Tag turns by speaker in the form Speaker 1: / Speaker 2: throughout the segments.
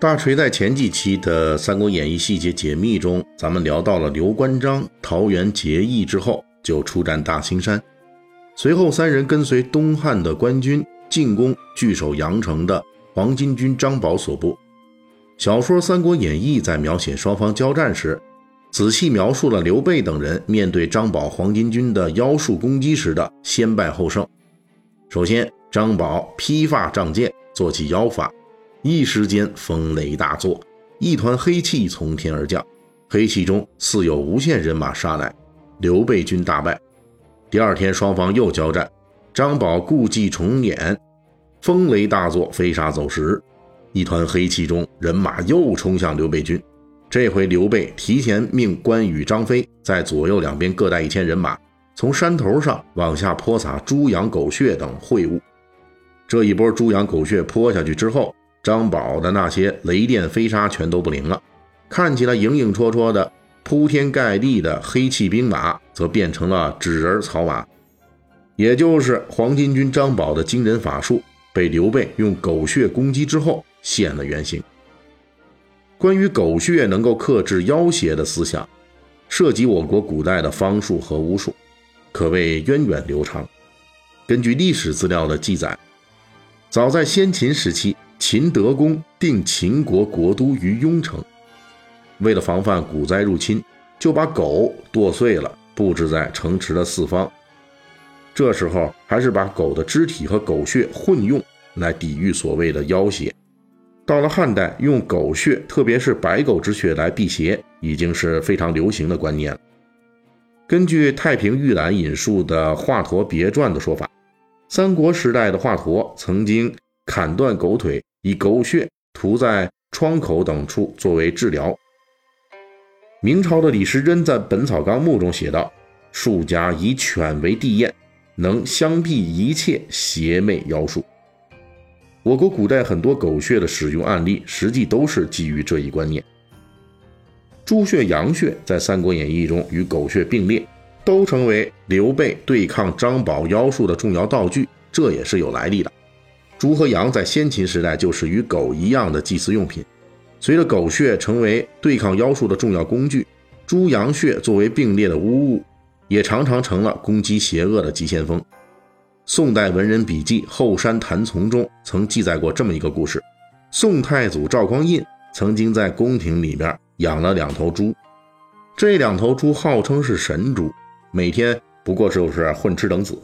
Speaker 1: 大锤在前几期的《三国演义》细节解密中，咱们聊到了刘关张桃园结义之后，就出战大兴山。随后三人跟随东汉的官军进攻据守阳城的黄巾军张宝所部。小说《三国演义》在描写双方交战时，仔细描述了刘备等人面对张宝黄巾军的妖术攻击时的先败后胜。首先，张宝披发仗剑，做起妖法。一时间风雷大作，一团黑气从天而降，黑气中似有无限人马杀来，刘备军大败。第二天双方又交战，张宝故伎重演，风雷大作，飞沙走石，一团黑气中人马又冲向刘备军。这回刘备提前命关羽、张飞在左右两边各带一千人马，从山头上往下泼洒猪羊狗血等秽物。这一波猪羊狗血泼下去之后，张宝的那些雷电飞沙全都不灵了，看起来影影绰绰的铺天盖地的黑气兵马，则变成了纸人草马。也就是黄巾军张宝的惊人法术被刘备用狗血攻击之后现了原形。关于狗血能够克制妖邪的思想，涉及我国古代的方术和巫术，可谓源远流长。根据历史资料的记载，早在先秦时期。秦德公定秦国国都于雍城，为了防范古灾入侵，就把狗剁碎了，布置在城池的四方。这时候还是把狗的肢体和狗血混用来抵御所谓的妖邪。到了汉代，用狗血，特别是白狗之血来辟邪，已经是非常流行的观念。根据太平御览引述的《华佗别传》的说法，三国时代的华佗曾经砍断狗腿。以狗血涂在窗口等处作为治疗。明朝的李时珍在《本草纲目》中写道：“术家以犬为地验，能相避一切邪魅妖术。”我国古代很多狗血的使用案例，实际都是基于这一观念。猪血、羊血在《三国演义》中与狗血并列，都成为刘备对抗张宝妖术的重要道具，这也是有来历的。猪和羊在先秦时代就是与狗一样的祭祀用品。随着狗血成为对抗妖术的重要工具，猪羊血作为并列的污物，也常常成了攻击邪恶的急先锋。宋代文人笔记《后山谭丛》中曾记载过这么一个故事：宋太祖赵匡胤曾经在宫廷里边养了两头猪，这两头猪号称是神猪，每天不过就是混吃等死。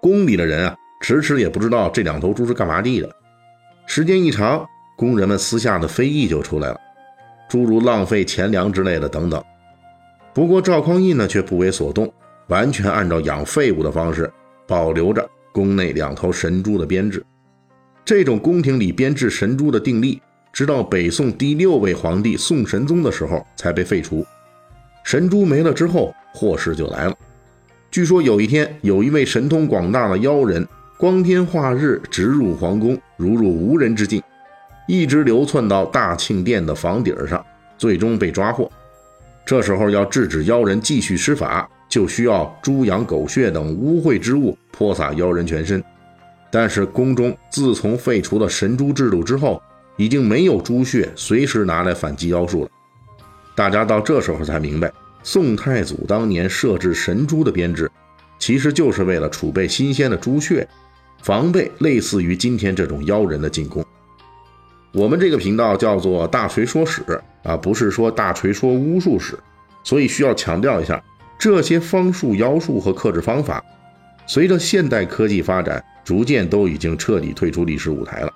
Speaker 1: 宫里的人啊。迟迟也不知道这两头猪是干嘛地的。时间一长，工人们私下的非议就出来了，诸如浪费钱粮之类的等等。不过赵匡胤呢却不为所动，完全按照养废物的方式保留着宫内两头神猪的编制。这种宫廷里编制神猪的定例，直到北宋第六位皇帝宋神宗的时候才被废除。神猪没了之后，祸事就来了。据说有一天，有一位神通广大的妖人。光天化日，直入皇宫，如入无人之境，一直流窜到大庆殿的房顶上，最终被抓获。这时候要制止妖人继续施法，就需要猪羊狗血等污秽之物泼洒妖人全身。但是宫中自从废除了神猪制度之后，已经没有猪血随时拿来反击妖术了。大家到这时候才明白，宋太祖当年设置神猪的编制，其实就是为了储备新鲜的猪血。防备类似于今天这种妖人的进攻。我们这个频道叫做大锤说史啊，不是说大锤说巫术史，所以需要强调一下，这些方术、妖术和克制方法，随着现代科技发展，逐渐都已经彻底退出历史舞台了。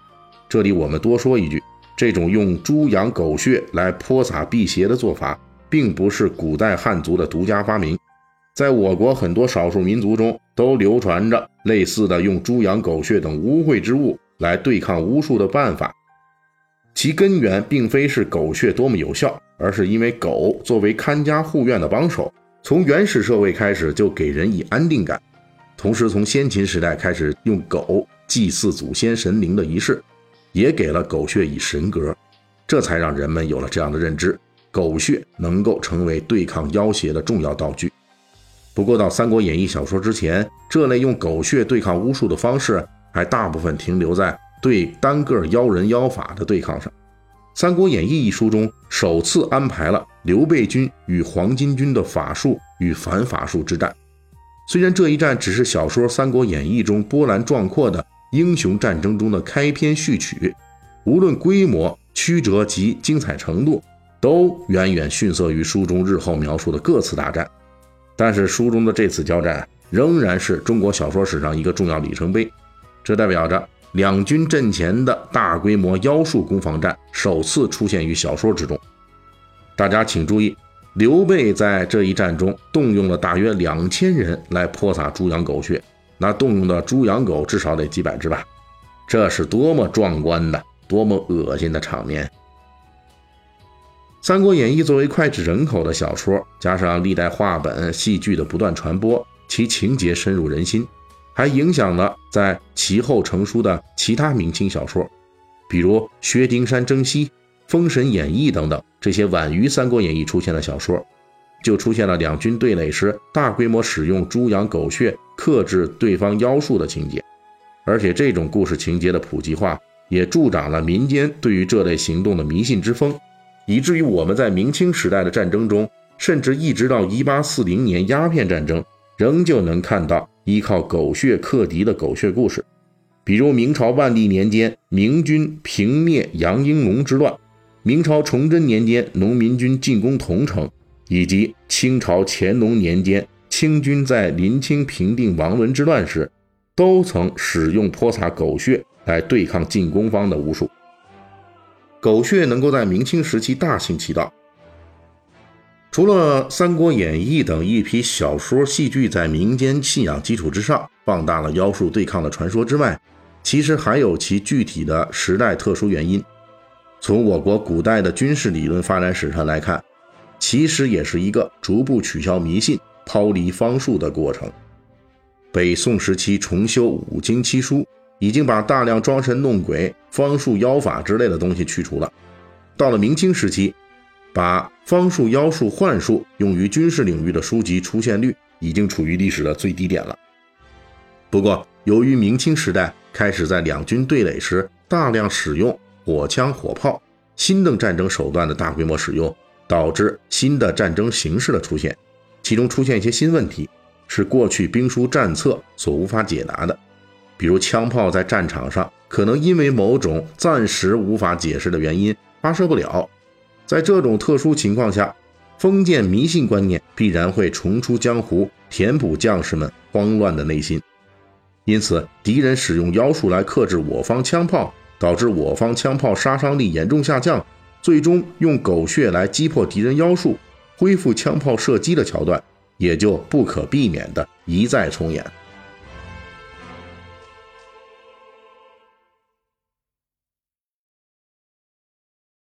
Speaker 1: 这里我们多说一句，这种用猪羊狗血来泼洒辟邪的做法，并不是古代汉族的独家发明。在我国很多少数民族中，都流传着类似的用猪羊狗血等污秽之物来对抗巫术的办法。其根源并非是狗血多么有效，而是因为狗作为看家护院的帮手，从原始社会开始就给人以安定感，同时从先秦时代开始用狗祭祀祖先神灵的仪式，也给了狗血以神格，这才让人们有了这样的认知：狗血能够成为对抗妖邪的重要道具。不过到《三国演义》小说之前，这类用狗血对抗巫术的方式还大部分停留在对单个妖人妖法的对抗上。《三国演义》一书中首次安排了刘备军与黄巾军的法术与反法术之战。虽然这一战只是小说《三国演义》中波澜壮阔的英雄战争中的开篇序曲，无论规模、曲折及精彩程度，都远远逊色于书中日后描述的各次大战。但是书中的这次交战仍然是中国小说史上一个重要里程碑，这代表着两军阵前的大规模妖术攻防战首次出现于小说之中。大家请注意，刘备在这一战中动用了大约两千人来泼洒猪羊狗血，那动用的猪羊狗至少得几百只吧？这是多么壮观的、多么恶心的场面！《三国演义》作为脍炙人口的小说，加上历代话本、戏剧的不断传播，其情节深入人心，还影响了在其后成书的其他明清小说，比如薛丁山征西、《封神演义》等等这些晚于《三国演义》出现的小说，就出现了两军对垒时大规模使用猪羊狗血克制对方妖术的情节，而且这种故事情节的普及化，也助长了民间对于这类行动的迷信之风。以至于我们在明清时代的战争中，甚至一直到一八四零年鸦片战争，仍旧能看到依靠狗血克敌的狗血故事。比如明朝万历年间明军平灭杨英龙之乱，明朝崇祯年间农民军进攻桐城，以及清朝乾隆年间清军在临清平定王伦之乱时，都曾使用泼洒狗血来对抗进攻方的巫术。狗血能够在明清时期大行其道。除了《三国演义》等一批小说、戏剧在民间信仰基础之上放大了妖术对抗的传说之外，其实还有其具体的时代特殊原因。从我国古代的军事理论发展史上来看，其实也是一个逐步取消迷信、抛离方术的过程。北宋时期重修五经七书。已经把大量装神弄鬼、方术妖法之类的东西去除了。到了明清时期，把方术、妖术、幻术用于军事领域的书籍出现率已经处于历史的最低点了。不过，由于明清时代开始在两军对垒时大量使用火枪、火炮，新的战争手段的大规模使用，导致新的战争形式的出现，其中出现一些新问题，是过去兵书战策所无法解答的。比如枪炮在战场上可能因为某种暂时无法解释的原因发射不了，在这种特殊情况下，封建迷信观念必然会重出江湖，填补将士们慌乱的内心。因此，敌人使用妖术来克制我方枪炮，导致我方枪炮杀伤力严重下降，最终用狗血来击破敌人妖术，恢复枪炮射击的桥段，也就不可避免的一再重演。